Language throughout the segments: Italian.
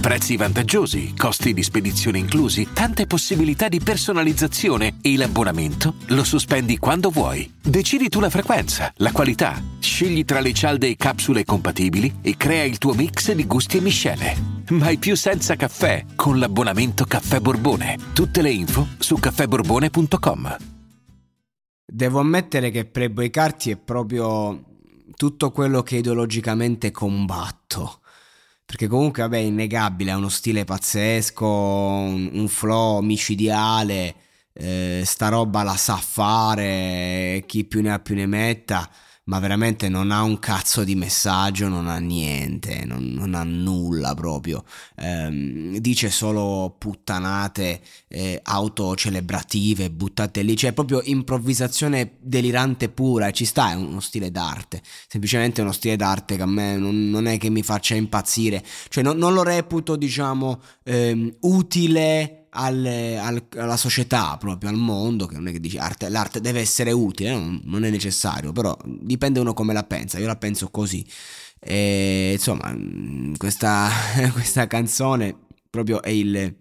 Prezzi vantaggiosi, costi di spedizione inclusi, tante possibilità di personalizzazione e l'abbonamento lo sospendi quando vuoi. Decidi tu la frequenza, la qualità, scegli tra le cialde e capsule compatibili e crea il tuo mix di gusti e miscele. Mai più senza caffè con l'abbonamento Caffè Borbone. Tutte le info su caffèborbone.com. Devo ammettere che Playboy Carti è proprio tutto quello che ideologicamente combatto. Perché comunque, vabbè, è innegabile, ha uno stile pazzesco, un, un flow micidiale, eh, sta roba la sa fare, chi più ne ha più ne metta ma veramente non ha un cazzo di messaggio, non ha niente, non, non ha nulla proprio. Ehm, dice solo puttanate eh, autocelebrative buttate lì, cioè proprio improvvisazione delirante pura, ci sta, è uno stile d'arte, semplicemente uno stile d'arte che a me non, non è che mi faccia impazzire, cioè no, non lo reputo diciamo ehm, utile al, al, alla società, proprio al mondo, che non è che dici arte, l'arte deve essere utile, non, non, è necessario, però dipende uno come la pensa, io la penso così. E, insomma, questa, questa canzone proprio è il,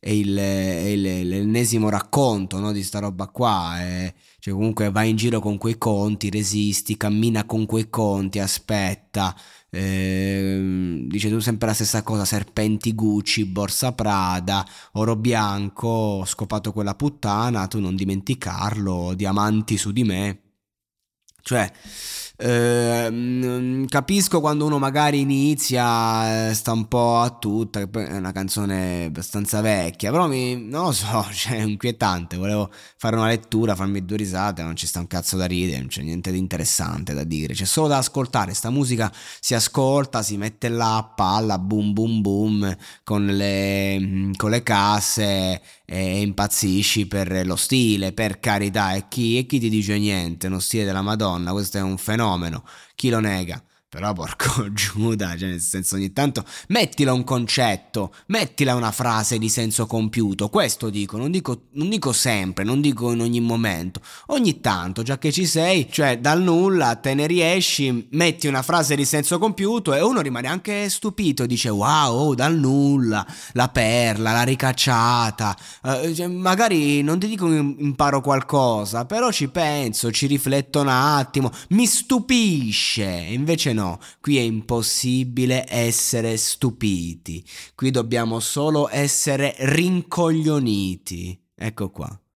è il, è il, l'ennesimo racconto no, di sta roba qua. È, cioè comunque vai in giro con quei conti, resisti, cammina con quei conti, aspetta, eh, dice tu sempre la stessa cosa, serpenti Gucci, borsa Prada, oro bianco, scopato quella puttana, tu non dimenticarlo, diamanti su di me. Cioè, eh, capisco quando uno magari inizia, eh, sta un po' a tutta, è una canzone abbastanza vecchia, però mi, non lo so, cioè, è inquietante, volevo fare una lettura, farmi due risate, non ci sta un cazzo da ridere, non c'è niente di interessante da dire, c'è solo da ascoltare, sta musica si ascolta, si mette là a palla, boom boom boom, con le, con le casse e impazzisci per lo stile, per carità, e chi, e chi ti dice niente, uno stile della Madonna, questo è un fenomeno, chi lo nega? Però porco Giuda, cioè nel senso ogni tanto mettila un concetto, mettila una frase di senso compiuto, questo dico, non dico, non dico sempre, non dico in ogni momento, ogni tanto, già che ci sei, cioè dal nulla te ne riesci, metti una frase di senso compiuto e uno rimane anche stupito, dice wow, oh, dal nulla, la perla, la ricacciata, uh, cioè, magari non ti dico imparo qualcosa, però ci penso, ci rifletto un attimo, mi stupisce, invece no no, qui è impossibile essere stupiti, qui dobbiamo solo essere rincoglioniti. Ecco qua.